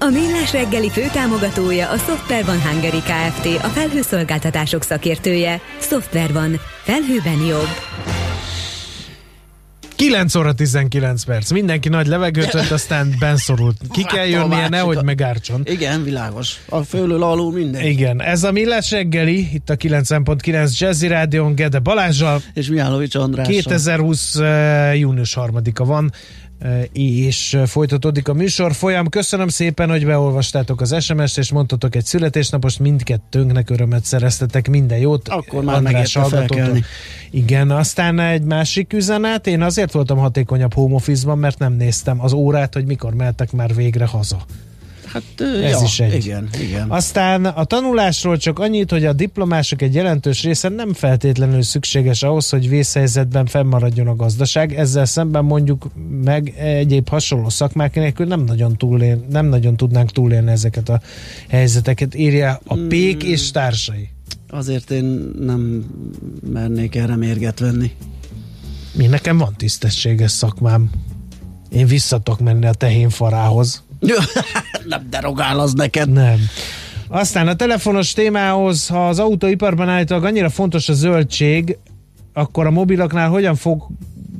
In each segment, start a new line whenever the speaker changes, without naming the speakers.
A Millás reggeli főtámogatója a Software van Hungary Kft. A felhőszolgáltatások szakértője. Software van. Felhőben jobb.
9 óra 19 perc. Mindenki nagy levegőt vett, aztán benszorult. Ki kell jönnie, nehogy megártson.
Igen, világos. A fölül alul minden.
Igen, ez a Millás reggeli, itt a 9.9 Jazzy Rádion Gede Balázsjal.
És Mihálovics András.
2020 uh, június harmadika van és folytatódik a műsor folyam. Köszönöm szépen, hogy beolvastátok az SMS-t, és mondtatok egy születésnapost, mindkettőnknek örömet szereztetek, minden jót.
Akkor már András
Igen, aztán egy másik üzenet, én azért voltam hatékonyabb home office-ban, mert nem néztem az órát, hogy mikor mehetek már végre haza.
Hát ez ja, is egy. Igen, igen.
Aztán a tanulásról csak annyit, hogy a diplomások egy jelentős része nem feltétlenül szükséges ahhoz, hogy vészhelyzetben fennmaradjon a gazdaság. Ezzel szemben mondjuk meg egyéb hasonló szakmák nélkül nem nagyon, túlél, nem nagyon tudnánk túlélni ezeket a helyzeteket. Írja a hmm. Pék mm. és társai.
Azért én nem mernék erre mérget venni.
Mi nekem van tisztességes szakmám. Én visszatok menni a tehénfarához.
nem derogál az neked.
Nem. Aztán a telefonos témához, ha az autóiparban állítólag annyira fontos a zöldség, akkor a mobiloknál hogyan fog,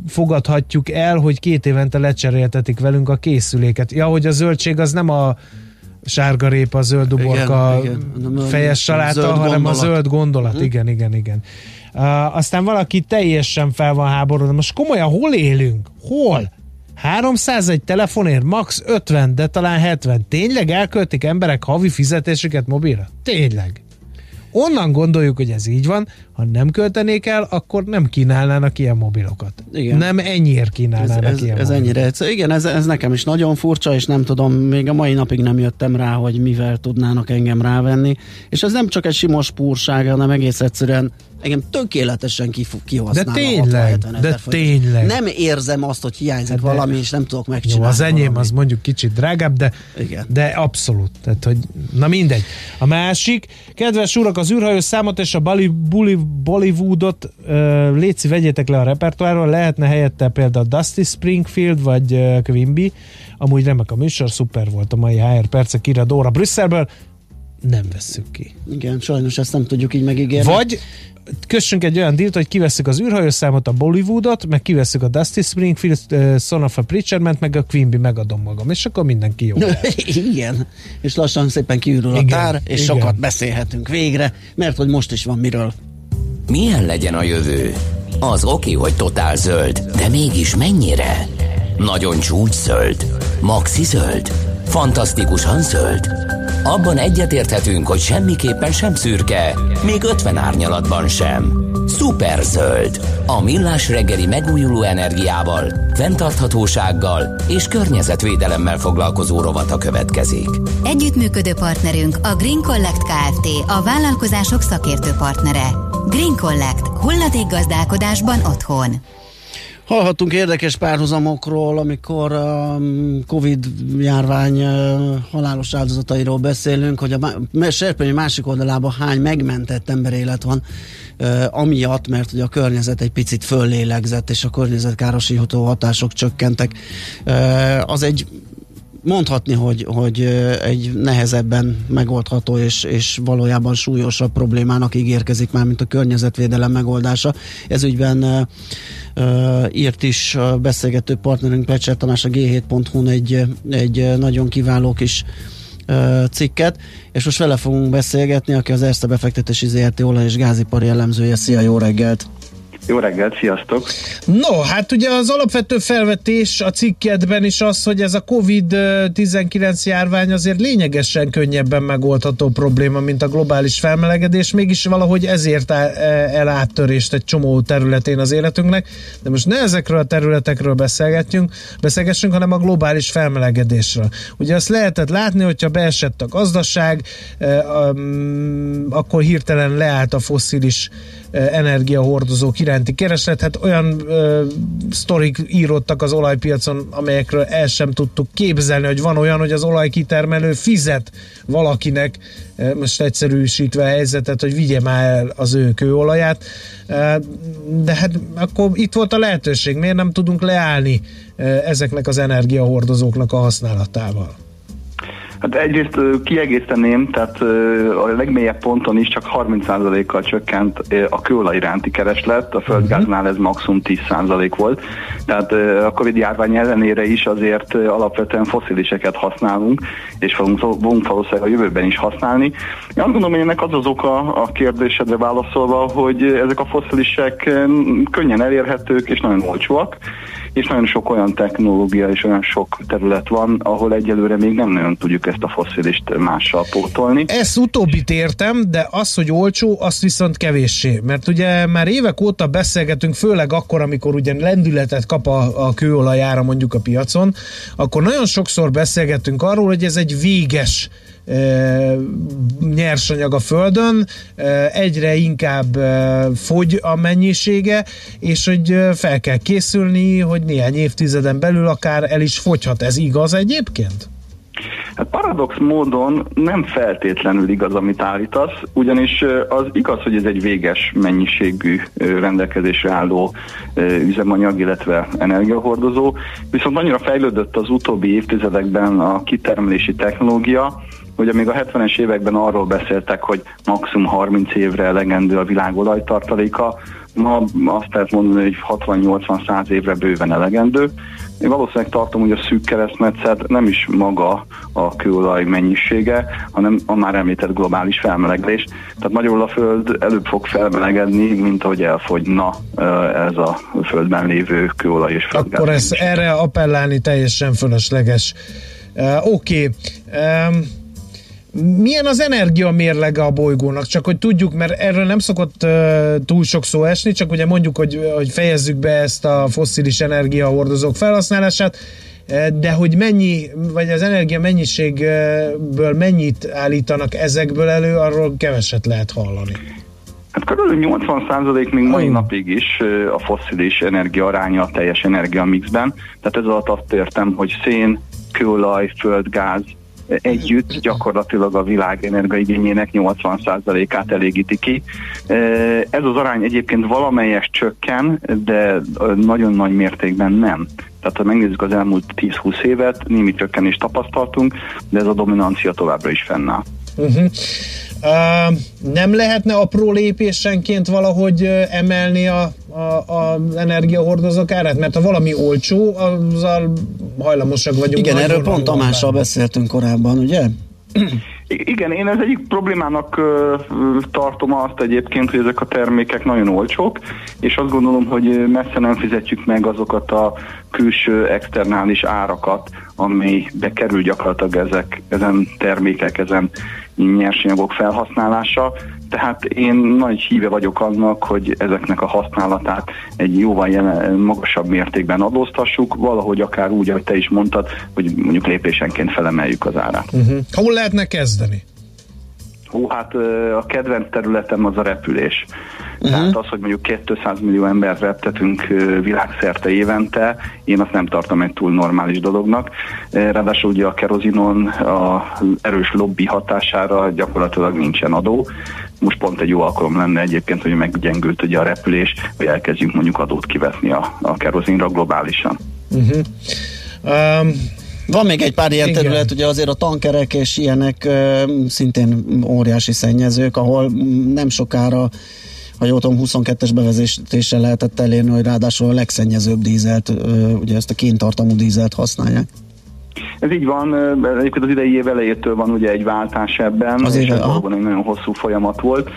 fogadhatjuk el, hogy két évente lecseréltetik velünk a készüléket? Ja, hogy a zöldség az nem a sárgarépa, zöld uborka, igen, igen. fejes saláta, hanem gondolat. a zöld gondolat. Uh-huh. Igen, igen, igen. Uh, aztán valaki teljesen fel van háborodva. Most komolyan hol élünk? Hol? 301 telefonért, max 50, de talán 70. Tényleg elköltik emberek havi fizetésüket mobilra? Tényleg. Onnan gondoljuk, hogy ez így van, ha nem költenék el, akkor nem kínálnának ilyen mobilokat. Igen. Nem ennyiért kínálnának
ez, ez,
ilyen
ez ennyire egyszerű. Igen, ez, ez nekem is nagyon furcsa, és nem tudom, még a mai napig nem jöttem rá, hogy mivel tudnának engem rávenni. És ez nem csak egy simos púrság, hanem egész egyszerűen engem tökéletesen kihasznál.
De tényleg, de tényleg.
Nem érzem azt, hogy hiányzik de valami, és nem tudok megcsinálni. Jó,
az enyém valami. az mondjuk kicsit drágább, de, Igen. de abszolút. Tehát, hogy, na mindegy. A másik, kedves urak, az űrhajó számot és a Bali, Buli, Bollywoodot uh, létszi, vegyétek le a repertoárról, lehetne helyette például Dusty Springfield vagy uh, Quimby. Amúgy remek a műsor, szuper volt a mai HR percek, írja Dóra Brüsszelből nem vesszük ki.
Igen, sajnos ezt nem tudjuk így megígérni.
Vagy kössünk egy olyan dílt, hogy kivesszük az űrhajószámot, a Bollywoodot, meg kivesszük a Dusty Springfield, uh, Son of a Preacher Man, meg a Quimby megadom magam, és akkor mindenki jó.
Igen, és lassan szépen kiürül a tár, és igen. sokat beszélhetünk végre, mert hogy most is van miről.
Milyen legyen a jövő? Az oké, hogy totál zöld, de mégis mennyire? Nagyon csúcs zöld? Maxi zöld? Fantasztikusan zöld? Abban egyetérthetünk, hogy semmiképpen sem szürke, még 50 árnyalatban sem. Szuper zöld. A millás reggeli megújuló energiával, fenntarthatósággal és környezetvédelemmel foglalkozó rovata következik.
Együttműködő partnerünk a Green Collect Kft. A vállalkozások szakértő partnere. Green Collect. Hulladékgazdálkodásban otthon.
Hallhattunk érdekes párhuzamokról, amikor a um, Covid járvány uh, halálos áldozatairól beszélünk, hogy a serpenyő másik oldalában hány megmentett emberélet van, uh, amiatt, mert hogy a környezet egy picit föllélegzett, és a környezetkárosító hatások csökkentek. Uh, az egy mondhatni, hogy, hogy egy nehezebben megoldható és, és valójában súlyosabb problémának ígérkezik már, mint a környezetvédelem megoldása. Ez ügyben uh, írt is a beszélgető partnerünk Pecser Tamás a g7.hu-n egy, egy nagyon kiváló kis cikket, és most vele fogunk beszélgetni, aki az Erste befektetési ZRT olaj és gázipari jellemzője. Szia, jó reggelt!
Jó reggelt, sziasztok!
No, hát ugye az alapvető felvetés a cikkedben is az, hogy ez a COVID-19 járvány azért lényegesen könnyebben megoldható probléma, mint a globális felmelegedés, mégis valahogy ezért el áttörést egy csomó területén az életünknek, de most ne ezekről a területekről beszélgetjünk, beszélgessünk, hanem a globális felmelegedésről. Ugye azt lehetett látni, hogyha beesett a gazdaság, akkor hirtelen leállt a fosszilis energiahordozók iránti kereslet. Hát olyan ö, sztorik íródtak az olajpiacon, amelyekről el sem tudtuk képzelni, hogy van olyan, hogy az olajkitermelő fizet valakinek, most egyszerűsítve a helyzetet, hogy vigye már el az ő kőolaját. De hát akkor itt volt a lehetőség, miért nem tudunk leállni ezeknek az energiahordozóknak a használatával?
Hát egyrészt kiegészteném, tehát a legmélyebb ponton is csak 30%-kal csökkent a kőolaj iránti kereslet, a földgáznál ez maximum 10% volt. Tehát a Covid járvány ellenére is azért alapvetően fosziliseket használunk, és fogunk, fogunk valószínűleg a jövőben is használni. Én azt gondolom, hogy ennek az az oka a kérdésedre válaszolva, hogy ezek a foszilisek könnyen elérhetők és nagyon olcsóak, és nagyon sok olyan technológia és olyan sok terület van, ahol egyelőre még nem nagyon tudjuk ezt a fosszilist mással pótolni.
Ezt utóbbit értem, de az, hogy olcsó, azt viszont kevéssé. Mert ugye már évek óta beszélgetünk, főleg akkor, amikor ugye lendületet kap a, a kőolajára mondjuk a piacon, akkor nagyon sokszor beszélgetünk arról, hogy ez egy véges nyersanyag a Földön, egyre inkább fogy a mennyisége, és hogy fel kell készülni, hogy néhány évtizeden belül akár el is fogyhat. Ez igaz egyébként?
Hát paradox módon nem feltétlenül igaz, amit állítasz, ugyanis az igaz, hogy ez egy véges mennyiségű rendelkezésre álló üzemanyag, illetve energiahordozó, viszont annyira fejlődött az utóbbi évtizedekben a kitermelési technológia, Ugye még a 70-es években arról beszéltek, hogy maximum 30 évre elegendő a világ olajtartaléka, ma azt lehet mondani, hogy 60-80-100 évre bőven elegendő. Én valószínűleg tartom, hogy a szűk keresztmetszet nem is maga a kőolaj mennyisége, hanem a már említett globális felmelegedés. Tehát magyarul a Föld előbb fog felmelegedni, mint ahogy elfogyna ez a Földben lévő kőolaj és földgáz.
Akkor ez erre appellálni teljesen fölösleges. Uh, Oké. Okay. Um, milyen az energia mérlege a bolygónak? Csak hogy tudjuk, mert erről nem szokott uh, túl sok szó esni, csak ugye mondjuk, hogy, hogy fejezzük be ezt a fosszilis energiahordozók felhasználását, de hogy mennyi, vagy az energia mennyiségből mennyit állítanak ezekből elő, arról keveset lehet hallani.
Hát körülbelül 80% még mai napig is a fosszilis energia aránya a teljes energia mixben. Tehát ez alatt azt értem, hogy szén, kőolaj, földgáz, együtt gyakorlatilag a világ energiaigényének 80%-át elégíti ki. Ez az arány egyébként valamelyes csökken, de nagyon nagy mértékben nem. Tehát ha megnézzük az elmúlt 10-20 évet, némi csökkenést tapasztaltunk, de ez a dominancia továbbra is fennáll. Uh-huh.
Uh, nem lehetne apró lépésenként valahogy emelni a, a, a energiahordozók árát? Mert ha valami olcsó, azzal hajlamosak vagyunk.
Igen, erről pont Tamással beszéltünk korábban, ugye?
Igen, én ez egyik problémának tartom azt egyébként, hogy ezek a termékek nagyon olcsók, és azt gondolom, hogy messze nem fizetjük meg azokat a külső externális árakat, ami bekerül gyakorlatilag ezek, ezen termékek, ezen nyersanyagok felhasználása. Tehát én nagy híve vagyok annak, hogy ezeknek a használatát egy jóval jelen, magasabb mértékben adóztassuk, valahogy akár úgy, ahogy te is mondtad, hogy mondjuk lépésenként felemeljük az árát.
Uh-huh. Hol lehetne kezdeni?
Hú, hát a kedvenc területem az a repülés. Uh-huh. Tehát az, hogy mondjuk 200 millió ember reptetünk világszerte évente, én azt nem tartom egy túl normális dolognak. Ráadásul ugye a kerozinon a erős lobby hatására gyakorlatilag nincsen adó. Most pont egy jó alkalom lenne egyébként, hogy meggyengült ugye a repülés, hogy elkezdjünk mondjuk adót kivetni a, a kerozinra globálisan. Uh-huh.
Um, van még egy pár ilyen Igen. terület, ugye azért a tankerek és ilyenek uh, szintén óriási szennyezők, ahol nem sokára ha jól tudom, 22-es bevezetéssel lehetett elérni, hogy ráadásul a legszennyezőbb dízelt, ugye ezt a kéntartamú dízelt használják.
Ez így van, egyébként az idei év elejétől van ugye egy váltás ebben, Azért, és ez valóban egy nagyon hosszú folyamat volt.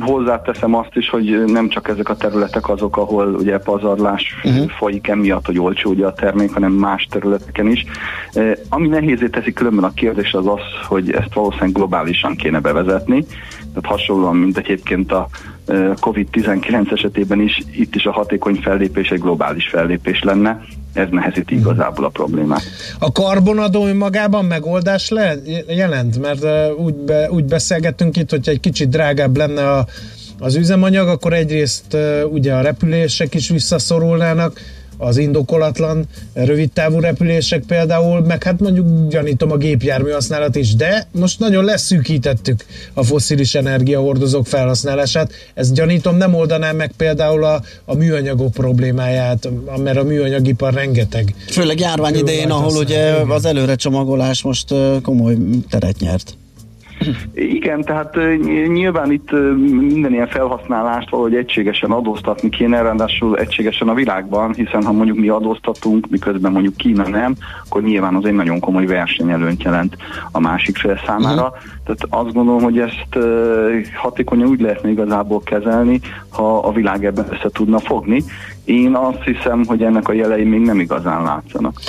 Hozzáteszem azt is, hogy nem csak ezek a területek azok, ahol ugye pazarlás uh-huh. folyik emiatt, hogy olcsó ugye a termék, hanem más területeken is. Ami nehézé teszi különben a kérdés az az, hogy ezt valószínűleg globálisan kéne bevezetni, tehát hasonlóan, mint egyébként a COVID-19 esetében is, itt is a hatékony fellépés egy globális fellépés lenne, ez nehezíti igazából a problémát.
A karbonadó önmagában megoldás le, jelent? Mert úgy, be, úgy beszélgettünk itt, hogyha egy kicsit drágább lenne a, az üzemanyag, akkor egyrészt ugye a repülések is visszaszorulnának, az indokolatlan rövid távú repülések például, meg hát mondjuk gyanítom a gépjármű használat is, de most nagyon leszűkítettük a foszilis energiahordozók felhasználását. Ez gyanítom nem oldaná meg például a, a műanyagok problémáját, mert a műanyagipar rengeteg.
Főleg járvány idején, ahol ugye az előre csomagolás most komoly teret nyert.
Igen, tehát nyilván itt minden ilyen felhasználást valahogy egységesen adóztatni kéne, ráadásul egységesen a világban, hiszen ha mondjuk mi adóztatunk, miközben mondjuk Kína nem, akkor nyilván az egy nagyon komoly versenyelőnyt jelent a másik fél számára. Uh-huh. Tehát azt gondolom, hogy ezt hatékonyan úgy lehetne igazából kezelni, ha a világ ebben össze tudna fogni. Én azt hiszem, hogy ennek a jelei még nem igazán látszanak.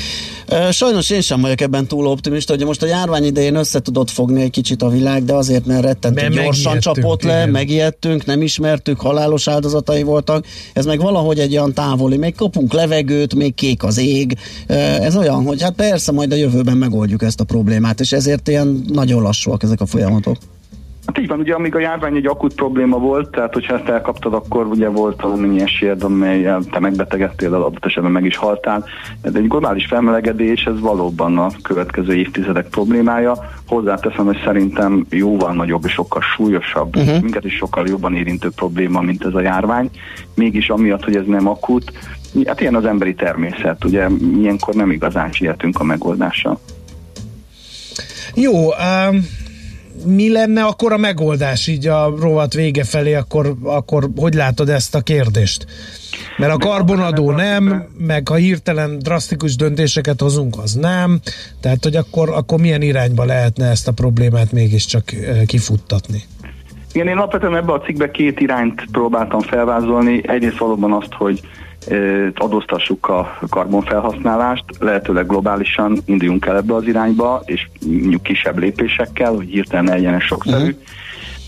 Sajnos én sem vagyok ebben túl optimista, hogy most a járvány idején össze tudott fogni egy kicsit a világ, de azért mert rettentő gyorsan csapott le, igen. megijedtünk, nem ismertük, halálos áldozatai voltak. Ez meg valahogy egy olyan távoli, még kapunk levegőt, még kék az ég. Ez olyan, hogy hát persze majd a jövőben megoldjuk ezt a problémát, és ezért ilyen nagyon lassúak ezek a folyamatok.
Hát így van, ugye amíg a járvány egy akut probléma volt, tehát hogyha ezt elkaptad, akkor ugye volt valamennyi esélyed, amelyel te megbetegedtél, adott esetben meg is haltál. De egy globális felmelegedés, ez valóban a következő évtizedek problémája. Hozzáteszem, hogy szerintem jóval nagyobb és sokkal súlyosabb, uh-huh. minket is sokkal jobban érintő probléma, mint ez a járvány. Mégis amiatt, hogy ez nem akut, hát ilyen az emberi természet, ugye ilyenkor nem igazán sietünk a megoldással.
Jó, um mi lenne akkor a megoldás így a rovat vége felé, akkor, akkor hogy látod ezt a kérdést? Mert a karbonadó nem, meg ha hirtelen drasztikus döntéseket hozunk, az nem. Tehát, hogy akkor, akkor milyen irányba lehetne ezt a problémát mégiscsak kifuttatni?
Igen, én alapvetően ebbe a cikkbe két irányt próbáltam felvázolni. Egyrészt valóban azt, hogy adóztassuk a karbonfelhasználást, lehetőleg globálisan induljunk el ebbe az irányba, és mondjuk kisebb lépésekkel, hogy hirtelen legyen sokszerű. Uh-huh.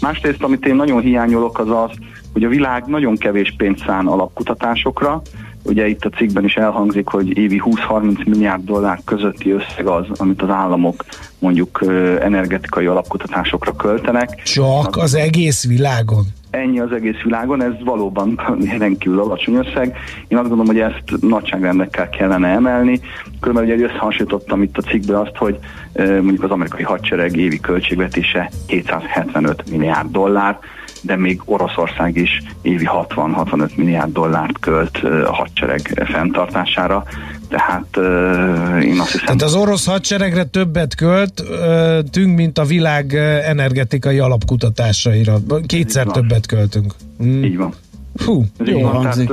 Másrészt, amit én nagyon hiányolok, az az, hogy a világ nagyon kevés pénzt szán alapkutatásokra, Ugye itt a cikkben is elhangzik, hogy évi 20-30 milliárd dollár közötti összeg az, amit az államok mondjuk energetikai alapkutatásokra költenek.
Csak az egész világon?
Ennyi az egész világon, ez valóban rendkívül alacsony összeg. Én azt gondolom, hogy ezt nagyságrendekkel kellene emelni. Körülbelül ugye összehasonlítottam itt a cikkben azt, hogy mondjuk az amerikai hadsereg évi költségvetése 275 milliárd dollár, de még Oroszország is évi 60-65 milliárd dollárt költ a hadsereg fenntartására, tehát uh, én azt hiszem...
Tehát az orosz hadseregre többet költünk, mint a világ energetikai alapkutatásaira. Kétszer többet költünk.
Mm. Így van.
Fú,
ez jó van, tehát,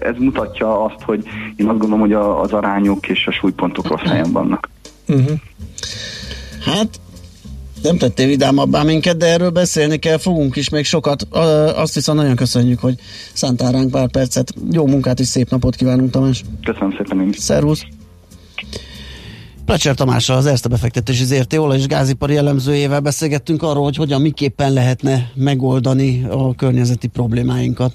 ez mutatja azt, hogy én azt gondolom, hogy az arányok és a súlypontok rossz helyen vannak. Uh-huh.
Hát nem tettél vidámabbá minket, de erről beszélni kell, fogunk is még sokat. Azt viszont nagyon köszönjük, hogy szántál ránk pár percet. Jó munkát és szép napot kívánunk, Tamás.
Köszönöm szépen én
Szervusz. Plecser Tamással, az Erste befektetési ZRT olaj és gázipari jellemzőjével beszélgettünk arról, hogy hogyan, miképpen lehetne megoldani a környezeti problémáinkat.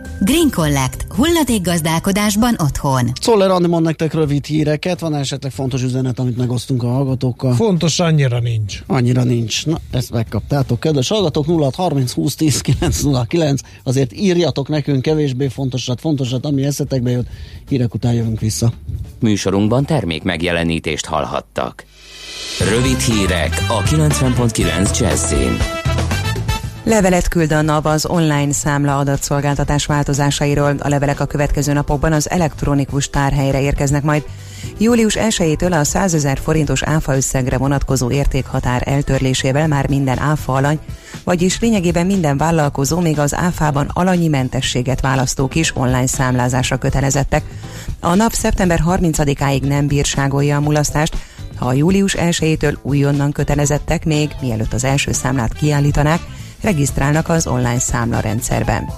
Green Collect. Hulladék gazdálkodásban otthon.
Szoller Andi mond nektek rövid híreket. Van esetleg fontos üzenet, amit megosztunk a hallgatókkal?
Fontos annyira nincs.
Annyira nincs. Na, ezt megkaptátok. Kedves hallgatók, 0 30 20 10 909. Azért írjatok nekünk kevésbé fontosat, fontosat, ami eszetekbe jött. Hírek után jövünk vissza.
Műsorunkban termék megjelenítést hallhattak. Rövid hírek a 90.9 Jazzin.
Levelet küld a NAV az online számla adatszolgáltatás változásairól. A levelek a következő napokban az elektronikus tárhelyre érkeznek majd. Július 1-től a 100 ezer forintos áfa összegre vonatkozó értékhatár eltörlésével már minden áfa alany, vagyis lényegében minden vállalkozó még az áfában alanyi mentességet választók is online számlázásra kötelezettek. A nap szeptember 30-áig nem bírságolja a mulasztást, ha a július 1-től újonnan kötelezettek még, mielőtt az első számlát kiállítanák, regisztrálnak az online számlarendszerben.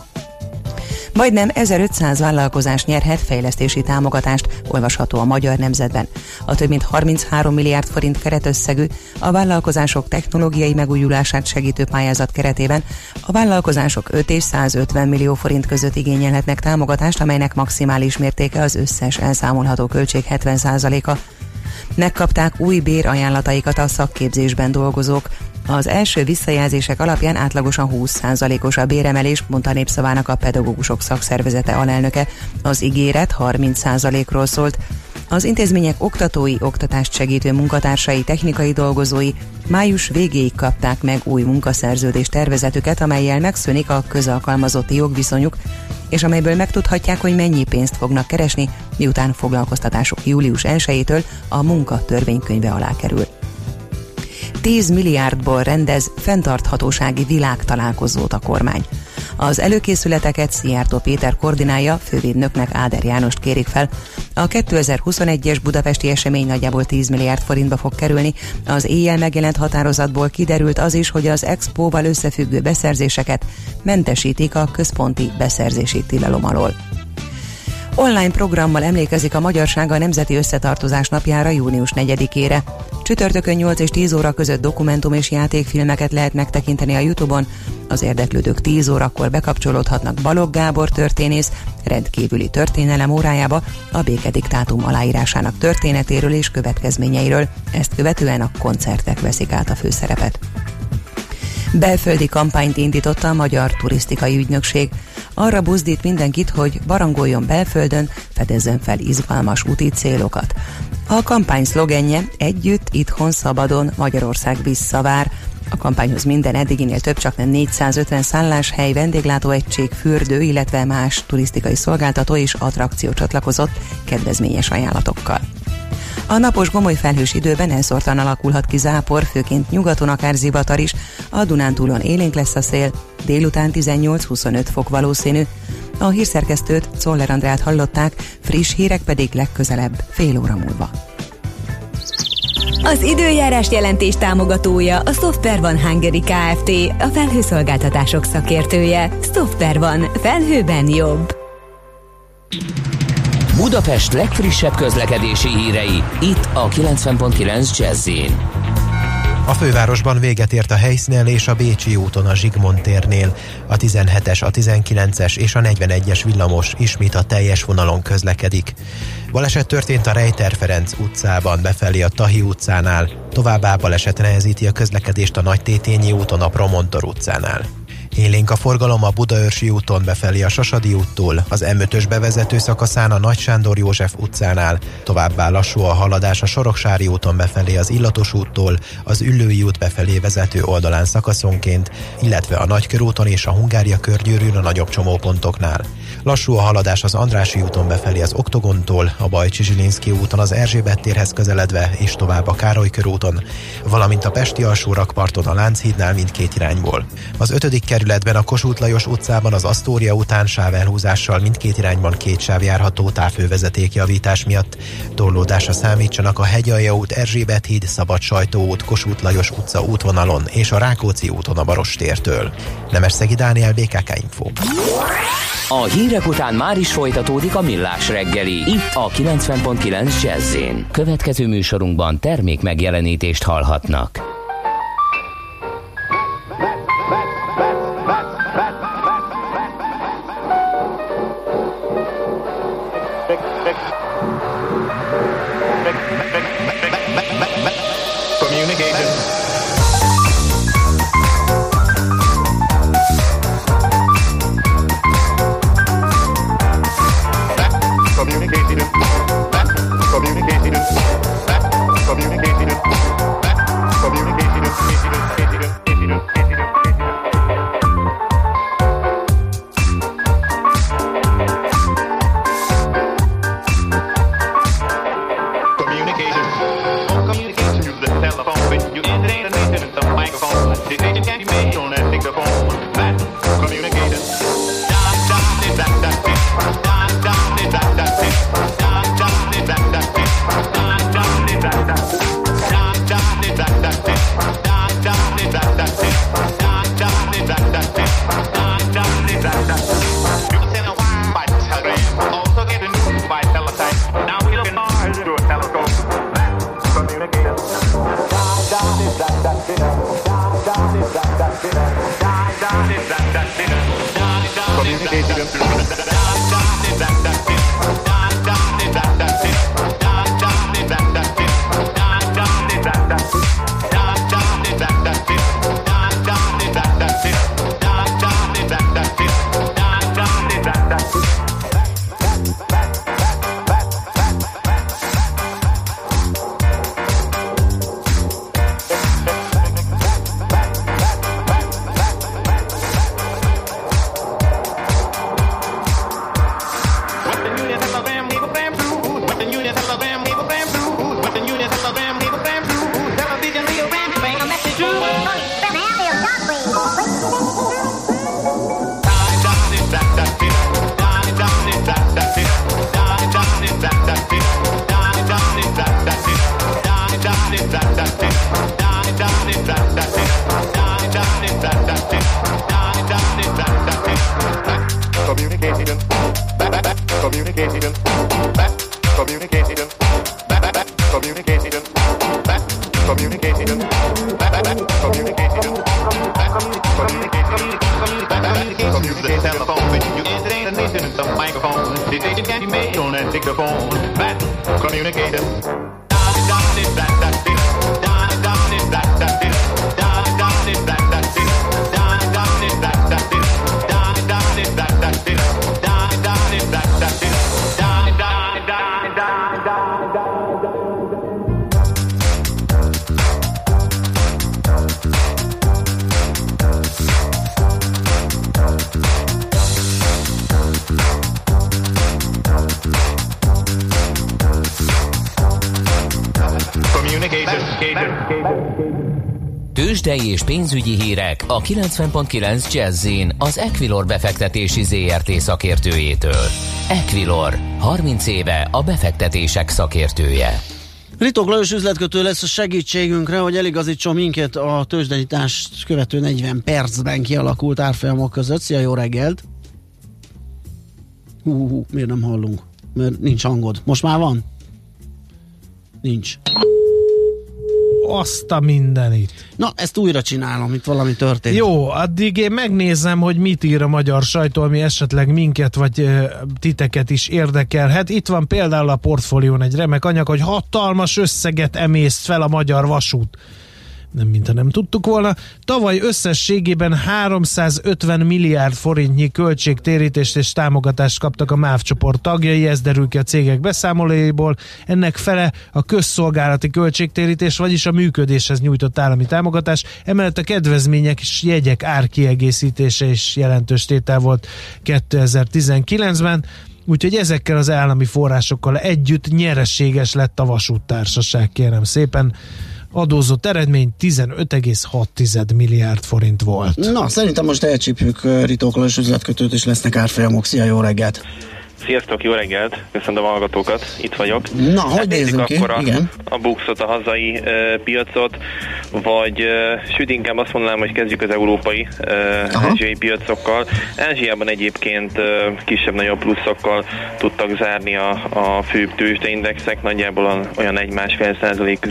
Majdnem 1500 vállalkozás nyerhet fejlesztési támogatást, olvasható a Magyar Nemzetben. A több mint 33 milliárd forint keretösszegű a vállalkozások technológiai megújulását segítő pályázat keretében a vállalkozások 5 és 150 millió forint között igényelhetnek támogatást, amelynek maximális mértéke az összes elszámolható költség 70%-a. Megkapták új bérajánlataikat a szakképzésben dolgozók, az első visszajelzések alapján átlagosan 20%-os a béremelés, mondta népszavának a pedagógusok szakszervezete alelnöke. Az ígéret 30%-ról szólt. Az intézmények oktatói, oktatást segítő munkatársai, technikai dolgozói május végéig kapták meg új munkaszerződés tervezetüket, amelyel megszűnik a közalkalmazotti jogviszonyuk, és amelyből megtudhatják, hogy mennyi pénzt fognak keresni, miután foglalkoztatások július 1-től a munka törvénykönyve alá kerül. 10 milliárdból rendez fenntarthatósági világtalálkozót a kormány. Az előkészületeket Szijjártó Péter koordinálja, fővédnöknek Áder Jánost kérik fel. A 2021-es budapesti esemény nagyjából 10 milliárd forintba fog kerülni. Az éjjel megjelent határozatból kiderült az is, hogy az expóval összefüggő beszerzéseket mentesítik a központi beszerzési tilalom alól. Online programmal emlékezik a Magyarság a Nemzeti Összetartozás napjára június 4-ére. Csütörtökön 8 és 10 óra között dokumentum és játékfilmeket lehet megtekinteni a Youtube-on. Az érdeklődők 10 órakor bekapcsolódhatnak Balogh Gábor történész rendkívüli történelem órájába a békediktátum aláírásának történetéről és következményeiről. Ezt követően a koncertek veszik át a főszerepet. Belföldi kampányt indította a Magyar Turisztikai Ügynökség. Arra buzdít mindenkit, hogy barangoljon belföldön, fedezzen fel izgalmas úti célokat. A kampány szlogenje Együtt, itthon, szabadon, Magyarország visszavár. A kampányhoz minden eddiginél több csak nem 450 szálláshely, vendéglátóegység, fürdő, illetve más turisztikai szolgáltató és attrakció csatlakozott kedvezményes ajánlatokkal. A napos gomoly felhős időben elszórtan alakulhat ki zápor, főként nyugaton akár zivatar is, a Dunántúlon élénk lesz a szél, délután 18-25 fok valószínű. A hírszerkesztőt, Czoller Andrát hallották, friss hírek pedig legközelebb, fél óra múlva.
Az időjárás jelentés támogatója a Software van Hungary Kft. A felhőszolgáltatások szakértője. Software van. Felhőben jobb.
Budapest legfrissebb közlekedési hírei, itt a 90.9 jazz
a fővárosban véget ért a helyszínelés a Bécsi úton a Zsigmond térnél. A 17-es, a 19-es és a 41-es villamos ismét a teljes vonalon közlekedik. Baleset történt a Rejter Ferenc utcában, befelé a Tahi utcánál, továbbá baleset nehezíti a közlekedést a Nagy Tétényi úton a Promontor utcánál. Élénk a forgalom a Budaörsi úton befelé a Sasadi úttól, az M5-ös bevezető szakaszán a Nagy Sándor József utcánál, továbbá lassú a haladás a Soroksári úton befelé az Illatos úttól, az Üllői út befelé vezető oldalán szakaszonként, illetve a Nagykörúton és a Hungária körgyűrűn a nagyobb csomópontoknál. Lassú a haladás az Andrási úton befelé az Oktogontól, a Bajcsi Zsilinszki úton az Erzsébet térhez közeledve és tovább a Károly körúton, valamint a Pesti alsó rakparton a Lánchídnál mindkét irányból. Az ötödik kerületben a Kossuth Lajos utcában az Asztória után sávelhúzással mindkét irányban két sáv járható távfővezeték javítás miatt. Torlódásra számítsanak a Hegyalja út, Erzsébet híd, Szabad Sajtó út, Kossuth Lajos utca útvonalon és a Rákóczi úton a Barostértől. Szegi Dániel, BKK Info.
A hírek után már is folytatódik a millás reggeli, itt a 90.9 jazz Következő műsorunkban termék megjelenítést hallhatnak. it back. Pénzügyi hírek a 90.9 jazz az Equilor befektetési ZRT szakértőjétől. Equilor, 30 éve a befektetések szakértője.
Ritok Lajos üzletkötő lesz a segítségünkre, hogy eligazítson minket a tőzsdenyítást követő 40 percben kialakult árfolyamok között. Szia, jó reggelt! Hú, hú, hú, miért nem hallunk? Mert nincs hangod. Most már van? Nincs
azt a mindenit.
Na, ezt újra csinálom, itt valami történt.
Jó, addig én megnézem, hogy mit ír a magyar sajtó, ami esetleg minket vagy e, titeket is érdekelhet. Itt van például a portfólión egy remek anyag, hogy hatalmas összeget emészt fel a magyar vasút nem mintha nem tudtuk volna. Tavaly összességében 350 milliárd forintnyi költségtérítést és támogatást kaptak a MÁV csoport tagjai, ez derül ki a cégek beszámolóiból. Ennek fele a közszolgálati költségtérítés, vagyis a működéshez nyújtott állami támogatás. Emellett a kedvezmények és jegyek árkiegészítése is jelentős tétel volt 2019-ben. Úgyhogy ezekkel az állami forrásokkal együtt nyereséges lett a vasúttársaság, kérem szépen adózott eredmény 15,6 milliárd forint volt.
Na, szerintem most elcsípjük Ritóklas üzletkötőt, és lesznek árfolyamok. Szia, jó reggelt!
Sziasztok, jó reggelt! Köszönöm a hallgatókat, itt vagyok.
Na, hogy hát nézzük
ki? akkor Igen. a buxot, a hazai uh, piacot, vagy uh, sőt inkább azt mondanám, hogy kezdjük az európai ázsiai piacokkal. Ázsiában egyébként uh, kisebb-nagyobb pluszokkal tudtak zárni a, a főbb tőzsdeindexek, nagyjából olyan egy másfél százalék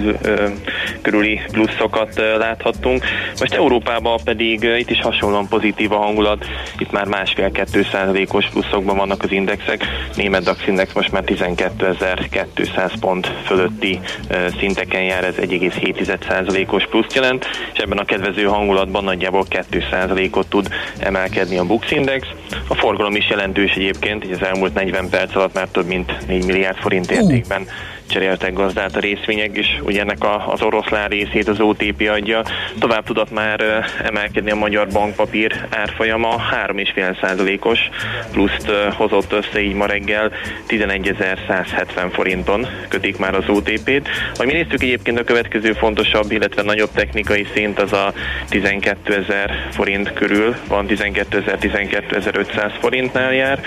körüli pluszokat uh, láthattunk. Most Európában pedig uh, itt is hasonlóan pozitív a hangulat, itt már másfél-kettő százalékos pluszokban vannak az indexek, német DAX index most már 12.200 pont fölötti szinteken jár, ez 1,7%-os plusz jelent, és ebben a kedvező hangulatban nagyjából 2%-ot tud emelkedni a Bux Index. A forgalom is jelentős egyébként, így az elmúlt 40 perc alatt már több mint 4 milliárd forint értékben cseréltek gazdát a részvények, és ugye ennek a, az oroszlán részét az OTP adja. Tovább tudott már emelkedni a magyar bankpapír árfolyama, 3,5%-os pluszt hozott össze így ma reggel, 11.170 forinton kötik már az OTP-t. Ha mi néztük egyébként a következő fontosabb, illetve nagyobb technikai szint az a 12.000 forint körül, van 12.000-12.500 forintnál jár,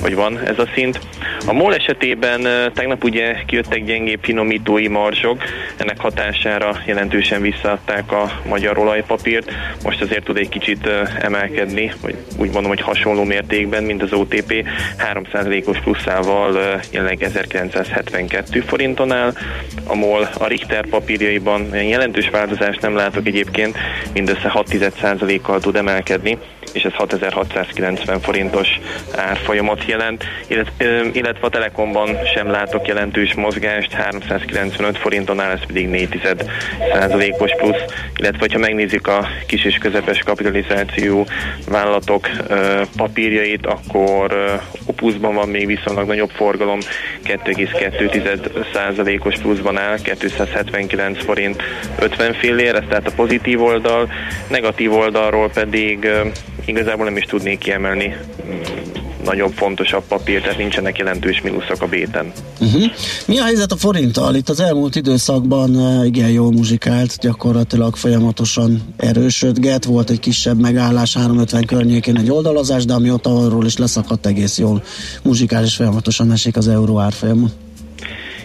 vagy van ez a szint. A MOL esetében tegnap ugye kijöttek gyengébb finomítói marzsok, ennek hatására jelentősen visszaadták a magyar olajpapírt, most azért tud egy kicsit emelkedni, vagy úgy mondom, hogy hasonló mértékben, mint az OTP, 3%-os pluszával jelenleg 1972 forinton áll, a MOL a Richter papírjaiban jelentős változást nem látok egyébként, mindössze 6%-kal tud emelkedni, és ez 6690 forintos árfolyamot jelent, illetve a Telekomban sem látok jelentős mozgást, 395 forinton áll, ez pedig 4 százalékos plusz, illetve ha megnézzük a kis és közepes kapitalizáció vállalatok papírjait, akkor Opusban van még viszonylag nagyobb forgalom, 2,2 százalékos pluszban áll, 279 forint 50 fillér, ez tehát a pozitív oldal, negatív oldalról pedig igazából nem is tudnék kiemelni nagyobb, fontosabb papír, tehát nincsenek jelentős mínuszok a béten.
Uh-huh. Mi a helyzet a forinttal? Itt az elmúlt időszakban uh, igen jól muzsikált, gyakorlatilag folyamatosan erősödget, volt egy kisebb megállás 350 környékén egy oldalazás, de amióta arról is leszakadt egész jól muzsikál, és folyamatosan esik az euró árfolyama.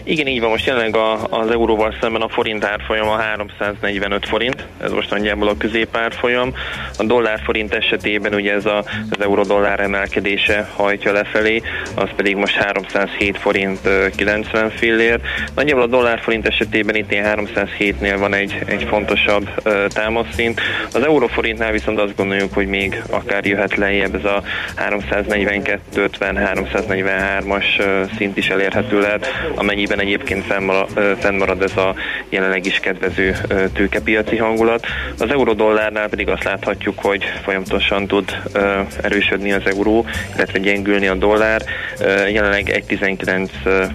Igen, így van. Most jelenleg a, az euróval szemben a forint árfolyama 345 forint, ez most nagyjából a középárfolyam. A dollár forint esetében ugye ez a, az euró-dollár emelkedése hajtja lefelé, az pedig most 307 forint 90 fillér. Nagyjából a dollár forint esetében itt 307-nél van egy, egy fontosabb támaszszint. Az euróforintnál viszont azt gondoljuk, hogy még akár jöhet lejjebb ez a 342-50-343-as szint is elérhető lehet, amennyiben egyébként fennmarad ez a jelenleg is kedvező tőkepiaci hangulat. Az euró-dollárnál pedig azt láthatjuk, hogy folyamatosan tud erősödni az euró, illetve gyengülni a dollár. Jelenleg 1,19,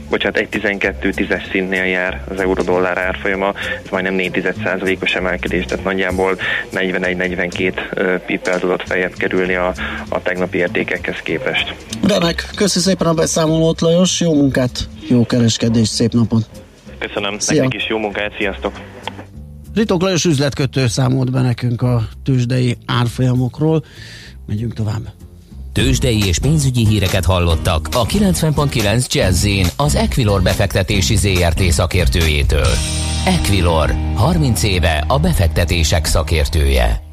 bocsánat, 1,12 tízes szintnél jár az euró-dollár árfolyama, ez majdnem 4 os emelkedés, tehát nagyjából 41-42 pippel tudott feljebb kerülni a, a tegnapi értékekhez képest.
Remek, köszi szépen a beszámolót Lajos, jó munkát, jó kereskedést, szép napot!
Köszönöm, Szia. nektek is jó munkát, sziasztok!
Ritok Lajos üzletkötő számolt be nekünk a tőzsdei árfolyamokról. Megyünk tovább.
Tőzsdei és pénzügyi híreket hallottak a 90.9 jazz az Equilor befektetési ZRT szakértőjétől. Equilor, 30 éve a befektetések szakértője.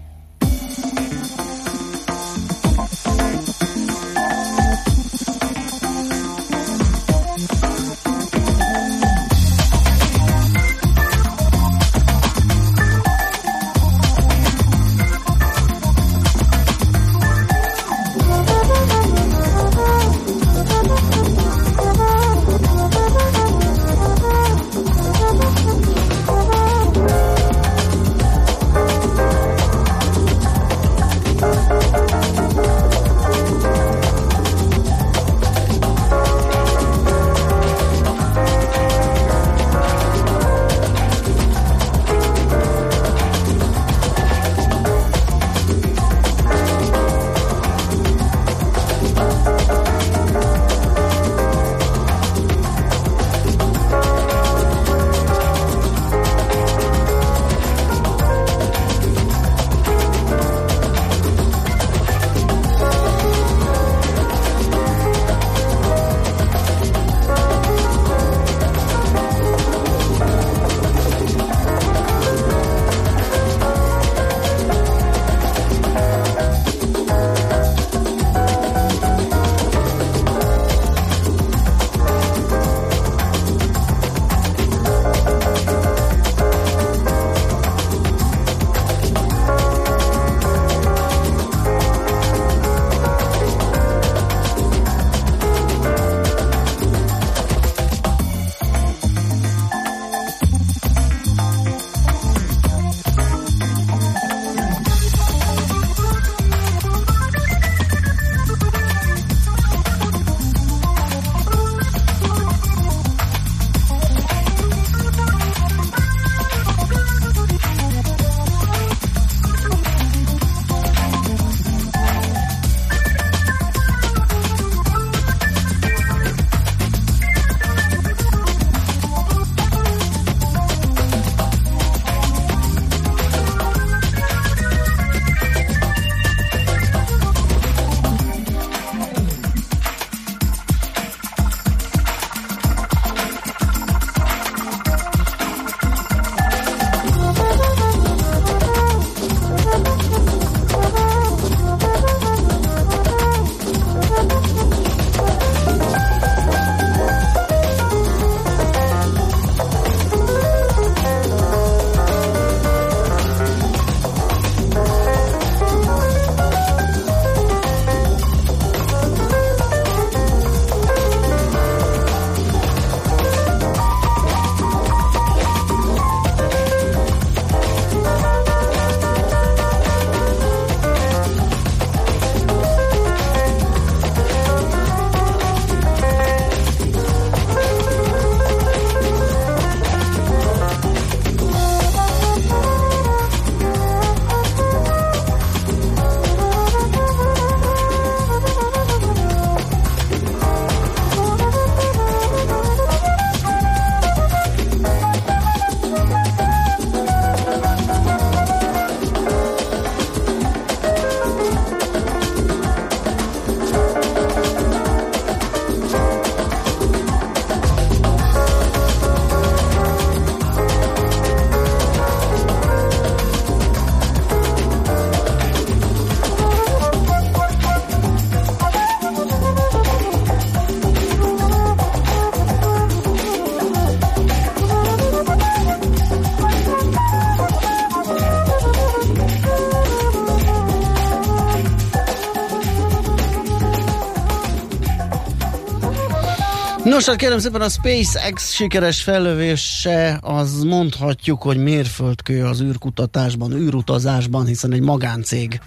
Nos, hát kérem szépen a SpaceX sikeres fellövése az mondhatjuk, hogy mérföldkő az űrkutatásban, űrutazásban, hiszen egy magáncég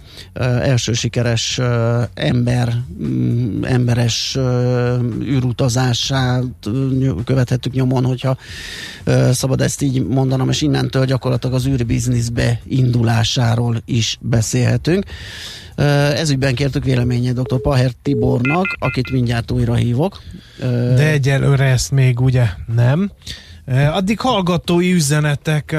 első sikeres ember, um, emberes űrutazását követhettük nyomon, hogyha szabad ezt így mondanom, és innentől gyakorlatilag az űrbizniszbe indulásáról is beszélhetünk. Ezügyben kértük véleményét dr. Paher Tibornak, akit mindjárt újra hívok.
De egyelőre ezt még ugye nem. Addig hallgatói üzenetek,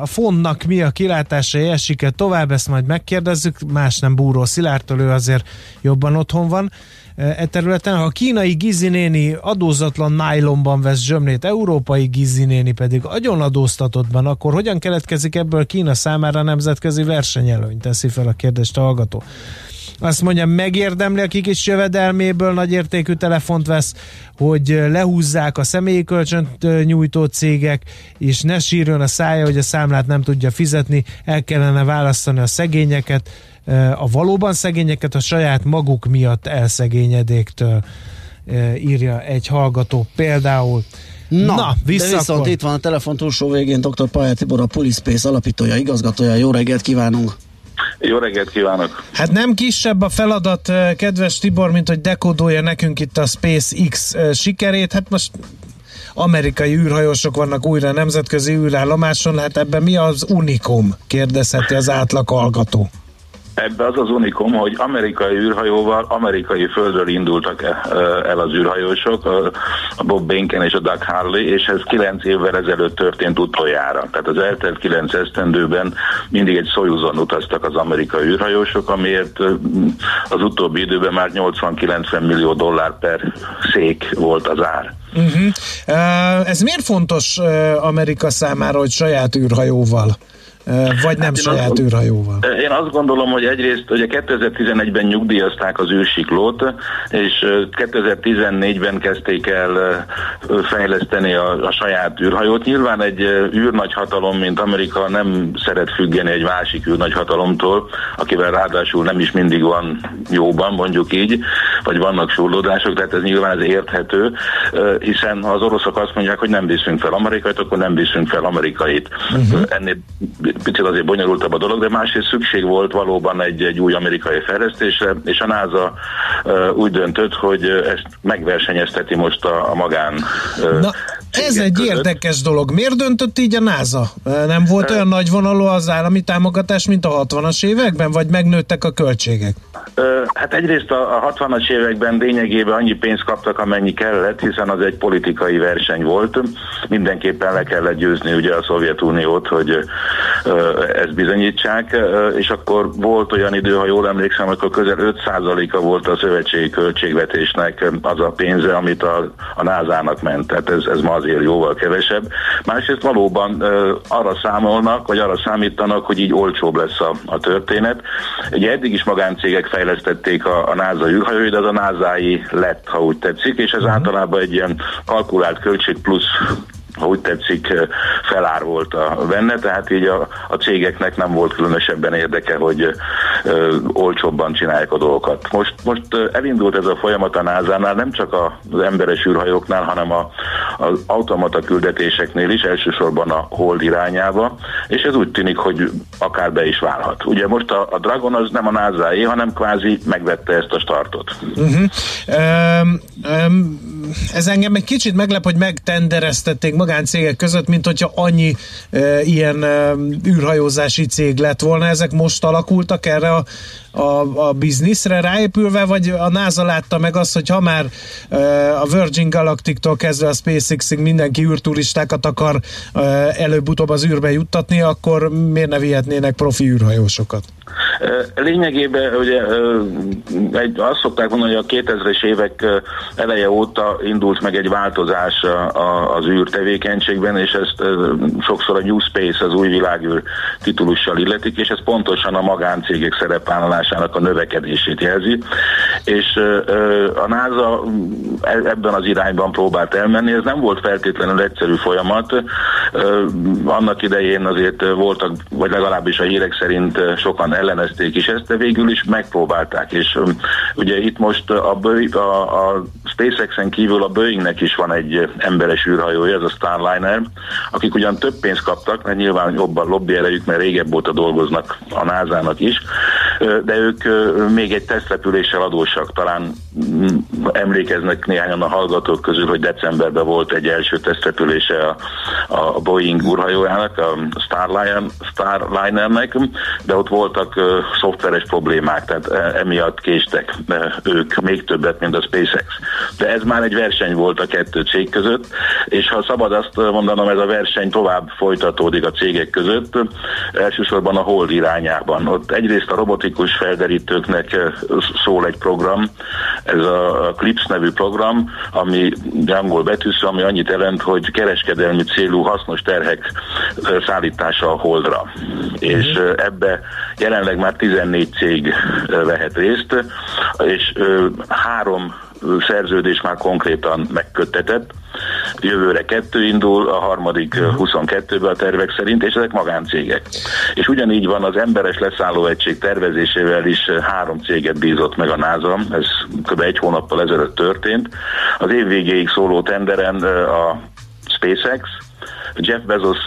a fonnak mi a kilátása, esik tovább, ezt majd megkérdezzük, más nem Búró Szilártól, ő azért jobban otthon van e területen. Ha a kínai gizinéni adózatlan nájlonban vesz zsömlét, európai gizinéni pedig agyonadóztatottban, akkor hogyan keletkezik ebből Kína számára nemzetközi versenyelőny? Teszi fel a kérdést a hallgató. Azt mondja, megérdemli, akik is jövedelméből nagyértékű telefont vesz, hogy lehúzzák a személyi kölcsönt nyújtó cégek, és ne sírjon a szája, hogy a számlát nem tudja fizetni, el kellene választani a szegényeket, a valóban szegényeket a saját maguk miatt elszegényedéktől írja egy hallgató például.
Na, Na vissza de viszont akkor. itt van a telefon túlsó végén dr. Pajer Tibor, a Pulispace alapítója, igazgatója. Jó reggelt kívánunk!
Jó reggelt kívánok!
Hát nem kisebb a feladat, kedves Tibor, mint hogy dekódolja nekünk itt a SpaceX sikerét. Hát most amerikai űrhajósok vannak újra nemzetközi űrállomáson, hát ebben mi az unikum? kérdezheti az átlag hallgató.
Ebbe az az unikum, hogy amerikai űrhajóval amerikai földről indultak el az űrhajósok, a Bob Benken és a Doug Harley, és ez kilenc évvel ezelőtt történt utoljára. Tehát az eltelt kilenc esztendőben mindig egy Soyuzon utaztak az amerikai űrhajósok, amiért az utóbbi időben már 80-90 millió dollár per szék volt az ár.
Uh-huh. Uh, ez miért fontos Amerika számára, hogy saját űrhajóval vagy nem hát saját azt, űrhajóval?
Én azt gondolom, hogy egyrészt ugye 2011-ben nyugdíjazták az űrsiklót, és 2014-ben kezdték el fejleszteni a, a saját űrhajót. Nyilván egy űrnagyhatalom, mint Amerika nem szeret függeni egy másik űrnagyhatalomtól, akivel ráadásul nem is mindig van jóban, mondjuk így, vagy vannak súrlódások, tehát ez nyilván ez érthető, hiszen ha az oroszok azt mondják, hogy nem viszünk fel amerikait, akkor nem viszünk fel amerikait. Uh-huh. Ennél picit azért bonyolultabb a dolog, de másrészt szükség volt valóban egy, egy új amerikai fejlesztésre, és a NASA úgy döntött, hogy ezt megversenyezteti most a, a magán
Na, ez egy között. érdekes dolog. Miért döntött így a NASA? Nem volt olyan nagy vonalú az állami támogatás, mint a 60-as években, vagy megnőttek a költségek?
Hát egyrészt a 60-as években lényegében annyi pénzt kaptak, amennyi kellett, hiszen az egy politikai verseny volt. Mindenképpen le kellett győzni ugye a Szovjetuniót, hogy ezt bizonyítsák, és akkor volt olyan idő, ha jól emlékszem, akkor közel 5%-a volt a szövetségi költségvetésnek az a pénze, amit a, a NASA-nak ment. Tehát ez, ez ma azért jóval kevesebb. Másrészt valóban arra számolnak, vagy arra számítanak, hogy így olcsóbb lesz a, a történet. Ugye eddig is magáncégek fejlesztették a, a NASA űrhajói, de az a nasa lett, ha úgy tetszik, és ez uh-huh. általában egy ilyen kalkulált költség plusz ha úgy tetszik, felár volt a benne, tehát így a, a cégeknek nem volt különösebben érdeke, hogy ö, olcsóbban csinálják a dolgokat. Most, most elindult ez a folyamat a NASA-nál, nem csak az emberes űrhajóknál, hanem a, az automata küldetéseknél is, elsősorban a hold irányába, és ez úgy tűnik, hogy akár be is válhat. Ugye most a, a Dragon az nem a nasa hanem kvázi megvette ezt a startot. Uh-huh.
Um, um, ez engem egy kicsit meglep, hogy megtendereztették magáncégek között, mint hogyha annyi e, ilyen e, űrhajózási cég lett volna. Ezek most alakultak erre a, a, a bizniszre ráépülve, vagy a NASA látta meg azt, hogy ha már e, a Virgin Galactic-tól kezdve a SpaceX-ig mindenki űrturistákat akar e, előbb-utóbb az űrbe juttatni, akkor miért ne vihetnének profi űrhajósokat?
Lényegében ugye egy, azt szokták mondani, hogy a 2000-es évek eleje óta indult meg egy változás az űr tevékenységben, és ezt sokszor a New Space, az új világűr titulussal illetik, és ez pontosan a magáncégek szerepvállalásának a növekedését jelzi. És a NASA e, ebben az irányban próbált elmenni, ez nem volt feltétlenül egyszerű folyamat. Annak idején azért voltak, vagy legalábbis a hírek szerint sokan ellenezték is ezt, de végül is megpróbálták, és ugye itt most a, a, a SpaceX-en kívül a Boeingnek is van egy emberes űrhajója, ez a Starliner, akik ugyan több pénzt kaptak, mert nyilván jobban lobby erejük, mert régebb óta dolgoznak a NASA-nak is, de ők még egy tesztrepüléssel adósak. Talán mm, emlékeznek néhányan a hallgatók közül, hogy decemberben volt egy első tesztrepülése a, a Boeing űrhajójának, a Starliner, Starlinernek, de ott voltak szoftveres problémák, tehát emiatt késtek ők még többet, mint a SpaceX. De ez már egy verseny volt a kettő cég között, és ha szabad azt mondanom, ez a verseny tovább folytatódik a cégek között, elsősorban a hold irányában. Ott egyrészt a robotikus felderítőknek szól egy program, ez a CLIPS nevű program, ami angol betűsző, ami annyit jelent, hogy kereskedelmi célú hasznos terhek szállítása a holdra. És ebbe jelenleg már 14 cég vehet részt, és három szerződés már konkrétan megköttetett. Jövőre kettő indul, a harmadik 22-ben a tervek szerint, és ezek magáncégek. És ugyanígy van az emberes leszálló egység tervezésével is három céget bízott meg a NASA, ez kb. egy hónappal ezelőtt történt. Az év végéig szóló tenderen a SpaceX, Jeff Bezos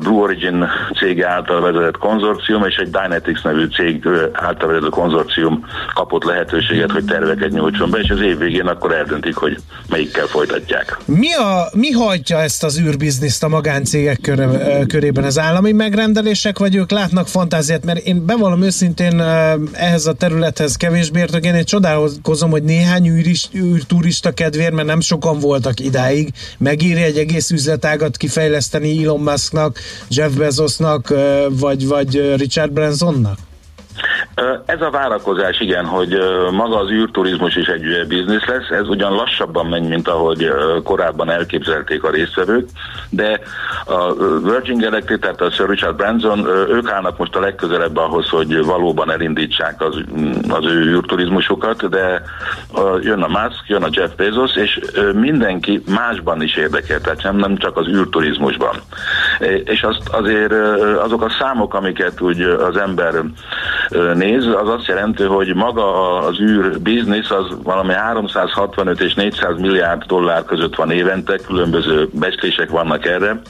Blue Origin cége által vezetett konzorcium és egy Dynetics nevű cég által vezetett konzorcium kapott lehetőséget, hogy terveket nyújtson be, és az év végén akkor eldöntik, hogy melyikkel folytatják.
Mi, a, mi hajtja ezt az űrbizniszt a magáncégek köre, körében? Az állami megrendelések, vagy ők látnak fantáziát? Mert én bevallom őszintén ehhez a területhez kevésbé értek. Én egy csodálkozom, hogy néhány űrist, űrturista kedvéért, mert nem sokan voltak idáig, megírja egy egész üzletágat kifejezésre fejleszteni Elon Musknak, Jeff Bezosnak, vagy, vagy Richard Bransonnak?
Ez a várakozás, igen, hogy maga az űrturizmus is egy biznisz lesz, ez ugyan lassabban megy, mint ahogy korábban elképzelték a résztvevők, de a Virgin Galactic, tehát a Sir Richard Branson, ők állnak most a legközelebb ahhoz, hogy valóban elindítsák az, az ő űrturizmusokat, de jön a Musk, jön a Jeff Bezos, és mindenki másban is érdekel, tehát nem, nem csak az űrturizmusban. És azt azért azok a számok, amiket úgy az ember néz, az azt jelenti, hogy maga az űr biznisz az valami 365 és 400 milliárd dollár között van évente, különböző becslések vannak erre,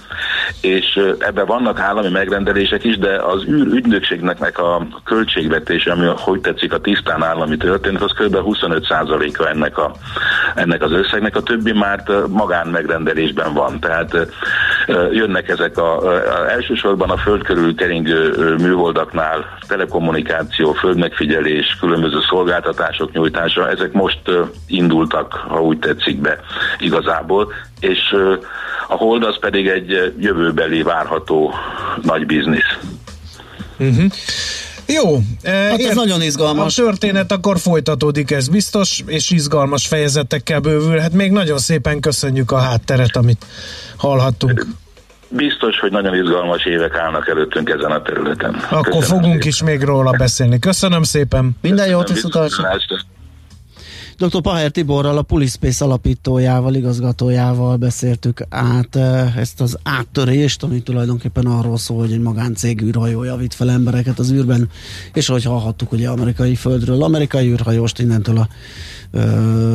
és ebben vannak állami megrendelések is, de az űr ügynökségnek a költségvetése, ami hogy tetszik a tisztán állami történet, az kb. 25%-a ennek, a, ennek az összegnek, a többi már magán megrendelésben van. Tehát jönnek ezek a, a elsősorban a föld körül keringő műholdaknál telekommunikáció, földmegfigyelés, különböző szolgáltatások nyújtása, ezek most indultak, ha úgy tetszik be igazából, és a hold az pedig egy jövőbeli várható nagy biznisz.
Uh-huh. Jó.
Hát ez nagyon izgalmas.
A történet akkor folytatódik, ez biztos, és izgalmas fejezetekkel bővül. Hát még nagyon szépen köszönjük a hátteret, amit hallhattunk.
Biztos, hogy nagyon izgalmas évek állnak előttünk ezen a területen.
Akkor Köszönöm fogunk szépen. is még róla beszélni. Köszönöm szépen.
Minden jót, viszontlátásra. Dr. Paher Tiborral, a Pulispace alapítójával, igazgatójával beszéltük át ezt az áttörést, ami tulajdonképpen arról szól, hogy egy magáncég űrhajó javít fel embereket az űrben, és ahogy hallhattuk, ugye amerikai földről, amerikai űrhajóst innentől a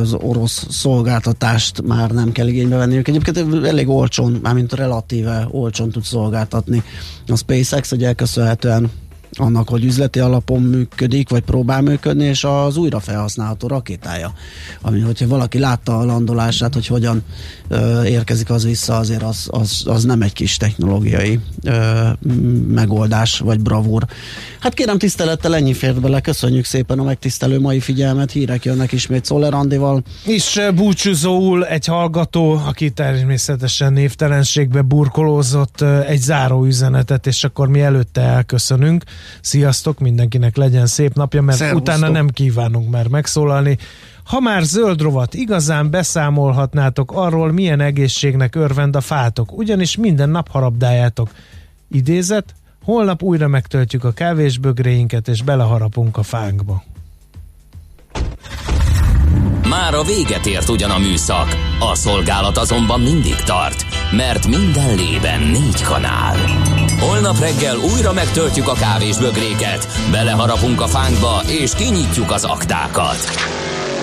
az orosz szolgáltatást már nem kell igénybe venniük. Egyébként elég olcsón, mármint relatíve olcsón tud szolgáltatni a SpaceX, hogy elköszönhetően annak, hogy üzleti alapon működik, vagy próbál működni, és az újra felhasználható rakétája. Ami, hogyha valaki látta a landolását, hogy hogyan érkezik az vissza, azért az, az, az nem egy kis technológiai ö, megoldás, vagy bravúr. Hát kérem tisztelettel ennyi fért bele, köszönjük szépen a megtisztelő mai figyelmet, hírek jönnek ismét Szoller Andival.
És búcsúzóul egy hallgató, aki természetesen névtelenségbe burkolózott egy záró üzenetet, és akkor mi előtte elköszönünk. Sziasztok, mindenkinek legyen szép napja, mert Szervusztok. utána nem kívánunk már megszólalni. Ha már zöld rovat, igazán beszámolhatnátok arról, milyen egészségnek örvend a fátok, ugyanis minden nap harabdájátok. Idézet, holnap újra megtöltjük a kávésbögréinket, és beleharapunk a fánkba.
Már a véget ért ugyan a műszak, a szolgálat azonban mindig tart, mert minden lében négy kanál. Holnap reggel újra megtöltjük a kávésbögréket, beleharapunk a fánkba és kinyitjuk az aktákat.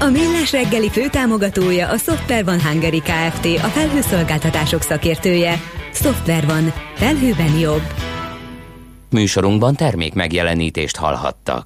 A Millás reggeli főtámogatója a Software van Hungary Kft. A felhőszolgáltatások szakértője. Software van. Felhőben jobb.
Műsorunkban termék megjelenítést hallhattak.